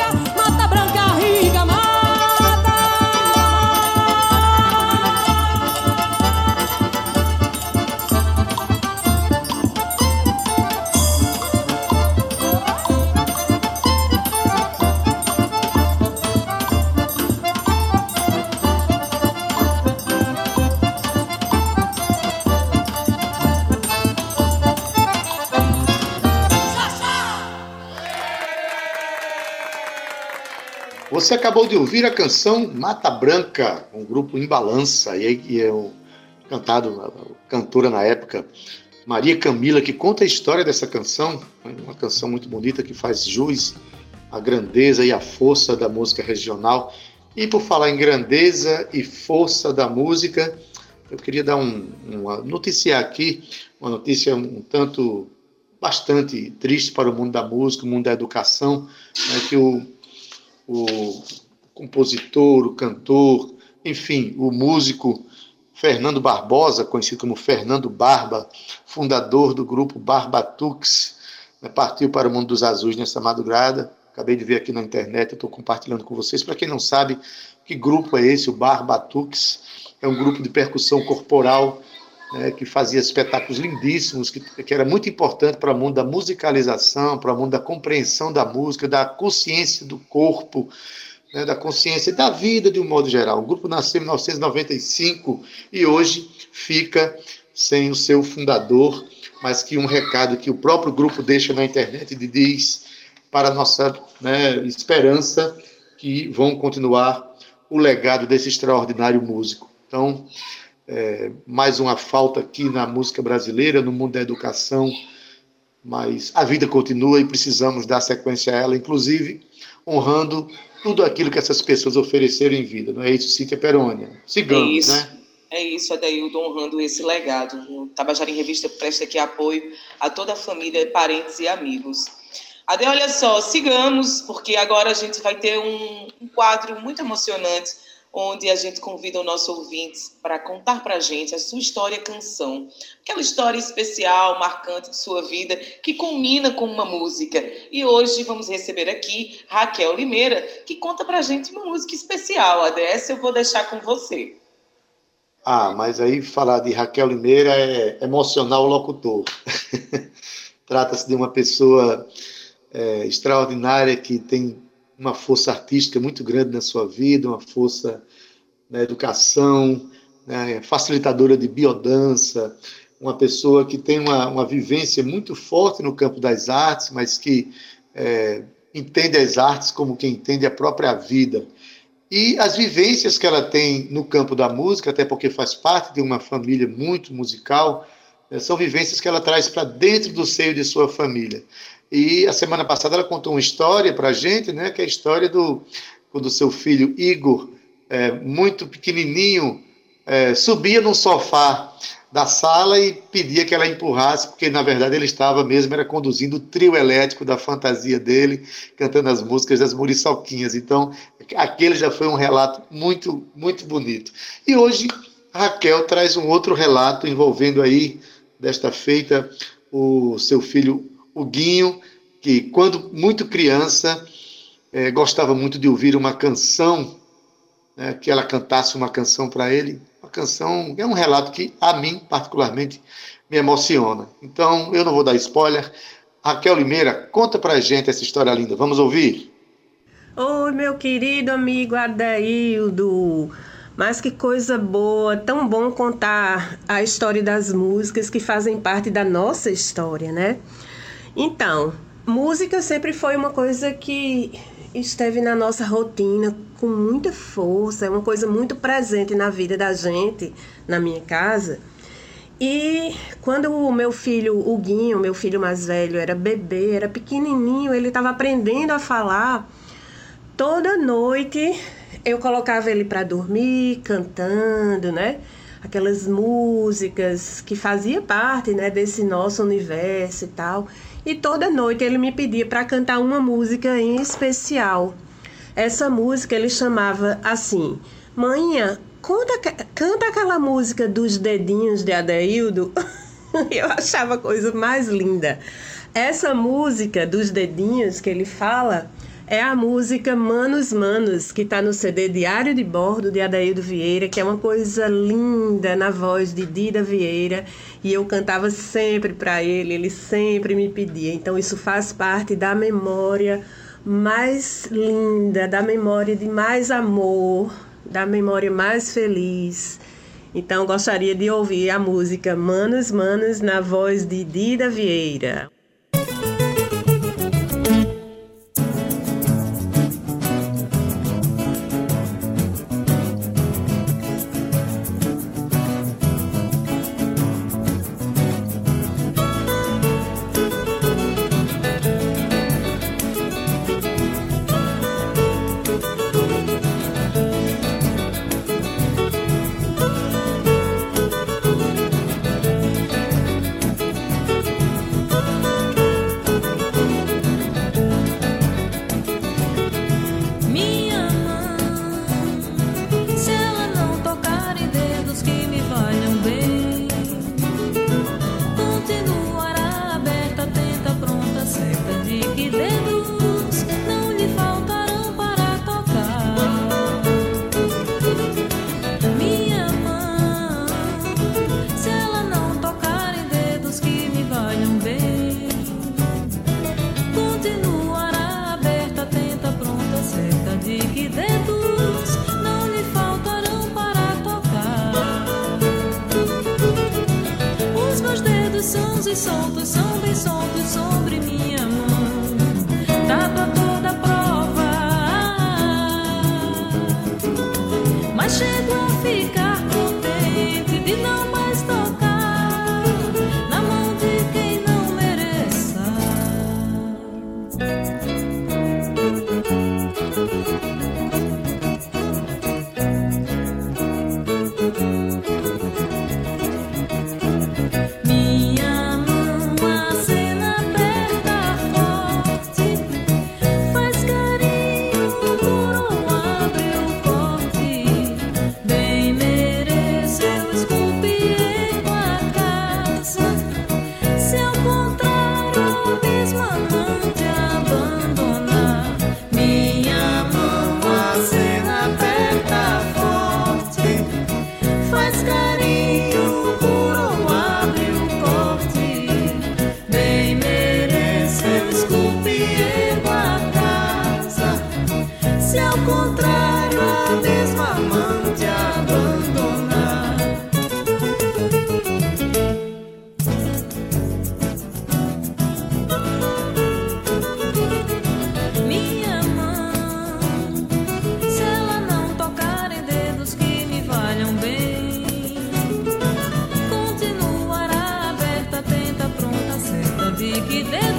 Você acabou de ouvir a canção Mata Branca, um grupo em balança, e é o cantado, cantora na época, Maria Camila, que conta a história dessa canção, uma canção muito bonita que faz jus à grandeza e à força da música regional. E por falar em grandeza e força da música, eu queria dar um, uma noticiar aqui, uma notícia um tanto bastante triste para o mundo da música, o mundo da educação, né, que o, o compositor, o cantor, enfim, o músico Fernando Barbosa, conhecido como Fernando Barba, fundador do grupo Barbatux, né, partiu para o mundo dos azuis nessa madrugada. Acabei de ver aqui na internet, estou compartilhando com vocês. Para quem não sabe, que grupo é esse, o Barbatux? É um grupo de percussão corporal né, que fazia espetáculos lindíssimos, que, que era muito importante para o mundo da musicalização, para o mundo da compreensão da música, da consciência do corpo, né, da consciência da vida de um modo geral. O grupo nasceu em 1995 e hoje fica sem o seu fundador, mas que um recado que o próprio grupo deixa na internet e diz para nossa né, esperança que vão continuar o legado desse extraordinário músico. Então, é, mais uma falta aqui na música brasileira, no mundo da educação, mas a vida continua e precisamos dar sequência a ela, inclusive honrando tudo aquilo que essas pessoas ofereceram em vida. Não é isso, Cíntia Perônia? Sigamos, é isso. né? É isso, Adaildo, honrando esse legado. O Tabajara em Revista presta aqui apoio a toda a família, parentes e amigos. Ade, olha só, sigamos, porque agora a gente vai ter um, um quadro muito emocionante onde a gente convida o nosso ouvintes para contar para a gente a sua história canção. Aquela história especial, marcante de sua vida, que culmina com uma música. E hoje vamos receber aqui Raquel Limeira, que conta para a gente uma música especial. A dessa eu vou deixar com você. Ah, mas aí falar de Raquel Limeira é emocionar o locutor. (laughs) Trata-se de uma pessoa é, extraordinária que tem uma força artística muito grande na sua vida, uma força na educação, né, facilitadora de biodança, uma pessoa que tem uma, uma vivência muito forte no campo das artes, mas que é, entende as artes como quem entende a própria vida. E as vivências que ela tem no campo da música, até porque faz parte de uma família muito musical, é, são vivências que ela traz para dentro do seio de sua família. E a semana passada ela contou uma história para a gente, né, que é a história do quando seu filho Igor, é, muito pequenininho, é, subia no sofá da sala e pedia que ela empurrasse, porque na verdade ele estava mesmo era conduzindo o trio elétrico da fantasia dele, cantando as músicas das Muriçoquinhas. Então, aquele já foi um relato muito, muito bonito. E hoje Raquel traz um outro relato envolvendo aí, desta feita, o seu filho o Guinho, que quando muito criança é, gostava muito de ouvir uma canção, né, que ela cantasse uma canção para ele. Uma canção, é um relato que a mim, particularmente, me emociona. Então, eu não vou dar spoiler. Raquel Limeira, conta para gente essa história linda. Vamos ouvir? Oi, meu querido amigo Adaildo. Mas que coisa boa, tão bom contar a história das músicas que fazem parte da nossa história, né? Então, música sempre foi uma coisa que esteve na nossa rotina com muita força, é uma coisa muito presente na vida da gente, na minha casa. E quando o meu filho, o Guinho, meu filho mais velho, era bebê, era pequenininho, ele estava aprendendo a falar, toda noite eu colocava ele para dormir, cantando, né? Aquelas músicas que fazia parte, né, desse nosso universo e tal. E toda noite ele me pedia para cantar uma música em especial. Essa música ele chamava assim: Manhã, conta, canta aquela música dos dedinhos de Adeildo. (laughs) Eu achava a coisa mais linda. Essa música dos dedinhos que ele fala é a música Manos Manos, que está no CD Diário de Bordo de Adaildo Vieira, que é uma coisa linda na voz de Dida Vieira, e eu cantava sempre para ele, ele sempre me pedia. Então isso faz parte da memória mais linda, da memória de mais amor, da memória mais feliz. Então gostaria de ouvir a música Manos Manos na voz de Dida Vieira. 100% certa de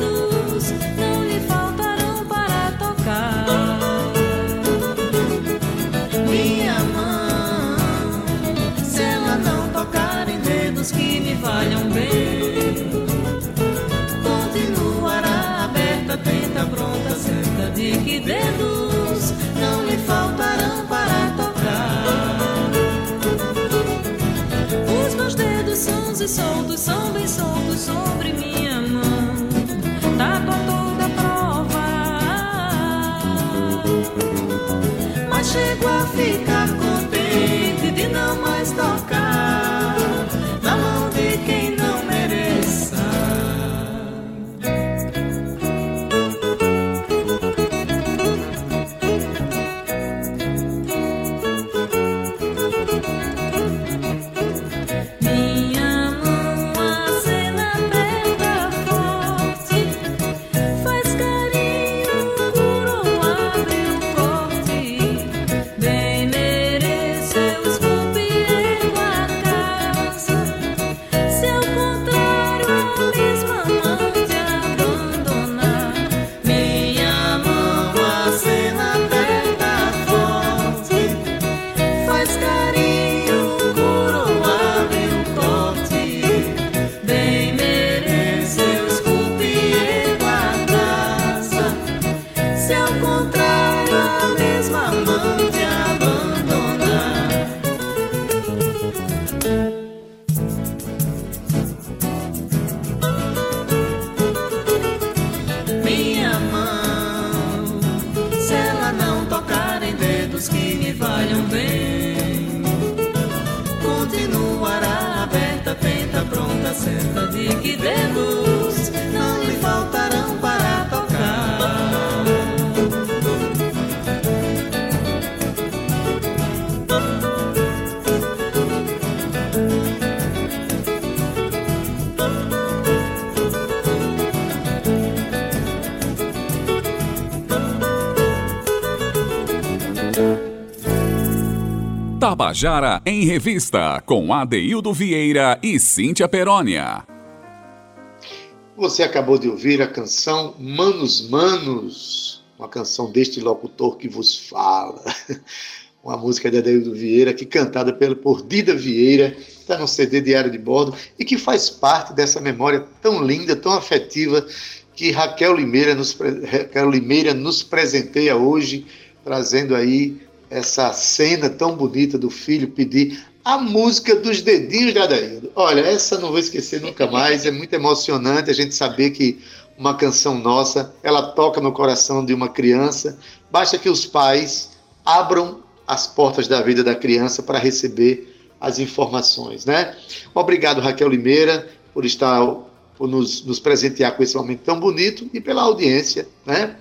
Tabajara em Revista, com Adeildo Vieira e Cíntia Perónia. Você acabou de ouvir a canção Manos Manos, uma canção deste locutor que vos fala. (laughs) Uma música de Adeildo Vieira, que cantada pela, por Dida Vieira, está no CD Diário de Bordo e que faz parte dessa memória tão linda, tão afetiva que Raquel Limeira nos, Raquel Limeira nos presenteia hoje, trazendo aí essa cena tão bonita do filho pedir a música dos dedinhos de Adaildo. Olha, essa não vou esquecer nunca mais, é muito emocionante a gente saber que uma canção nossa, ela toca no coração de uma criança, basta que os pais abram as portas da vida da criança para receber as informações, né? Obrigado, Raquel Limeira, por estar, por nos, nos presentear com esse momento tão bonito e pela audiência, né?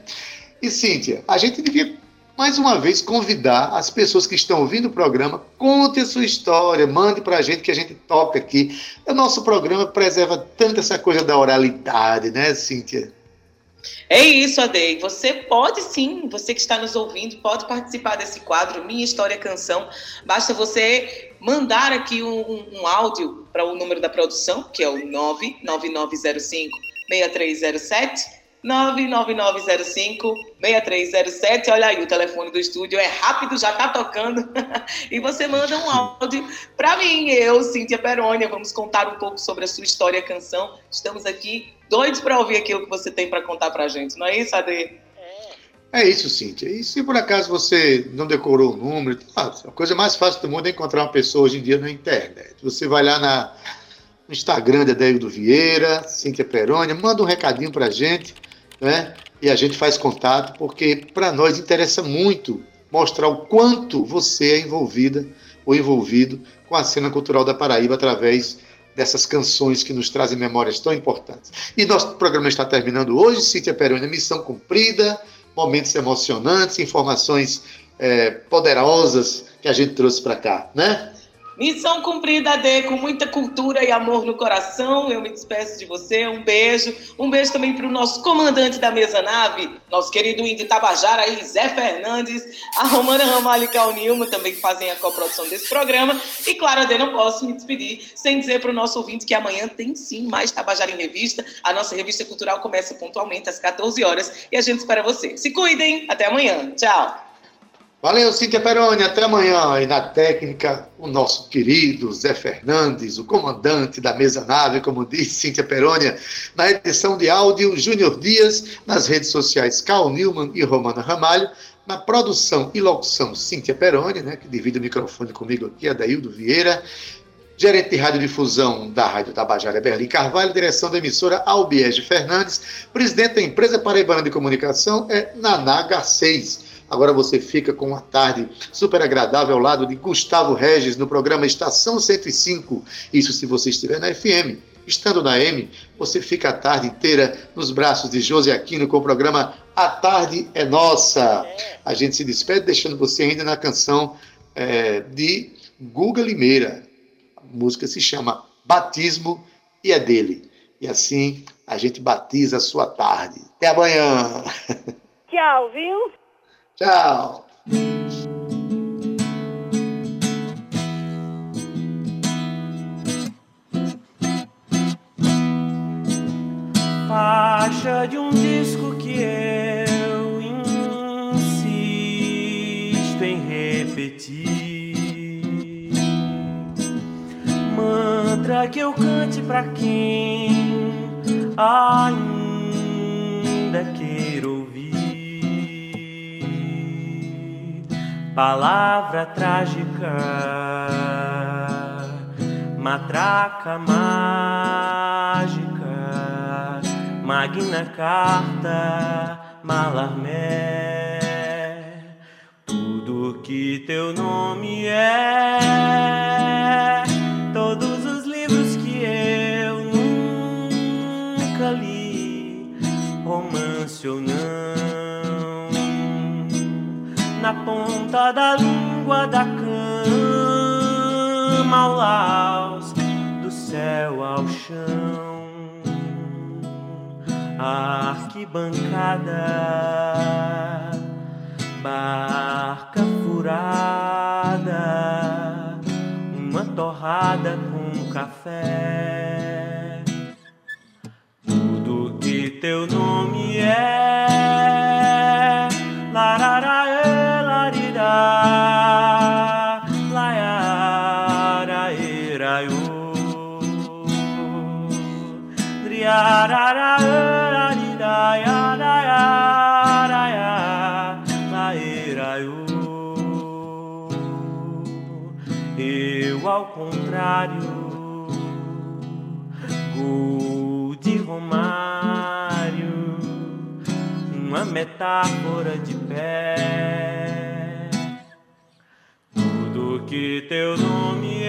E Cíntia, a gente devia mais uma vez, convidar as pessoas que estão ouvindo o programa, conte a sua história, mande para a gente que a gente toca aqui. O nosso programa preserva tanto essa coisa da oralidade, né, Cíntia? É isso, Adei. Você pode sim, você que está nos ouvindo, pode participar desse quadro Minha História Canção. Basta você mandar aqui um, um, áudio para o número da produção, que é o 99905 6307 99905-6307. Olha aí, o telefone do estúdio é rápido, já está tocando. (laughs) e você manda um áudio para mim, eu, Cíntia Perônia. Vamos contar um pouco sobre a sua história e canção. Estamos aqui doidos para ouvir aquilo que você tem para contar para a gente. Não é isso, Ade? É isso, Cíntia. E se por acaso você não decorou o número, a coisa mais fácil do mundo é encontrar uma pessoa hoje em dia na internet. Você vai lá na, no Instagram da do Vieira, Cíntia Perônia, manda um recadinho para a gente né? E a gente faz contato porque para nós interessa muito mostrar o quanto você é envolvida ou envolvido com a cena cultural da Paraíba através dessas canções que nos trazem memórias tão importantes. E nosso programa está terminando hoje, Cíntia Peroni, missão cumprida, momentos emocionantes, informações é, poderosas que a gente trouxe para cá, né? Missão cumprida, D, com muita cultura e amor no coração. Eu me despeço de você. Um beijo. Um beijo também para o nosso comandante da mesa nave, nosso querido índio Tabajara, Zé Fernandes, a Romana Ramalho e Cal Nilma, também que fazem a coprodução desse programa. E claro, D, não posso me despedir sem dizer para o nosso ouvinte que amanhã tem sim mais Tabajara em Revista. A nossa revista cultural começa pontualmente às 14 horas e a gente espera você. Se cuidem. Até amanhã. Tchau. Valeu, Cíntia Peroni. Até amanhã. E na técnica, o nosso querido Zé Fernandes, o comandante da mesa nave, como disse Cíntia Peroni. Na edição de áudio, Júnior Dias. Nas redes sociais, Carl Newman e Romana Ramalho. Na produção e locução, Cíntia Peroni, né, que divide o microfone comigo aqui, Adaildo Vieira. Gerente de radiodifusão da Rádio Tabajara, Berlim Carvalho. Direção da emissora, Albiege Fernandes. Presidente da empresa Paraibana de Comunicação é Naná Garcês. Agora você fica com uma tarde super agradável ao lado de Gustavo Regis no programa Estação 105. Isso se você estiver na FM. Estando na M, você fica a tarde inteira nos braços de José Aquino com o programa A Tarde é Nossa. A gente se despede deixando você ainda na canção é, de Guga Limeira. A música se chama Batismo e é dele. E assim a gente batiza a sua tarde. Até amanhã. Tchau, viu? Tchau. Faixa de um disco que eu insisto em repetir. Mantra que eu cante pra quem ainda Palavra trágica, matraca mágica, magna carta, malarmé. Tudo que teu nome é, ponta da língua da cama ao laus, do céu ao chão. A arquibancada, barca furada, uma torrada com café. Tudo que teu nome é. Eu, ao contrário, gol de Romário, uma metáfora de pé. Tudo que teu nome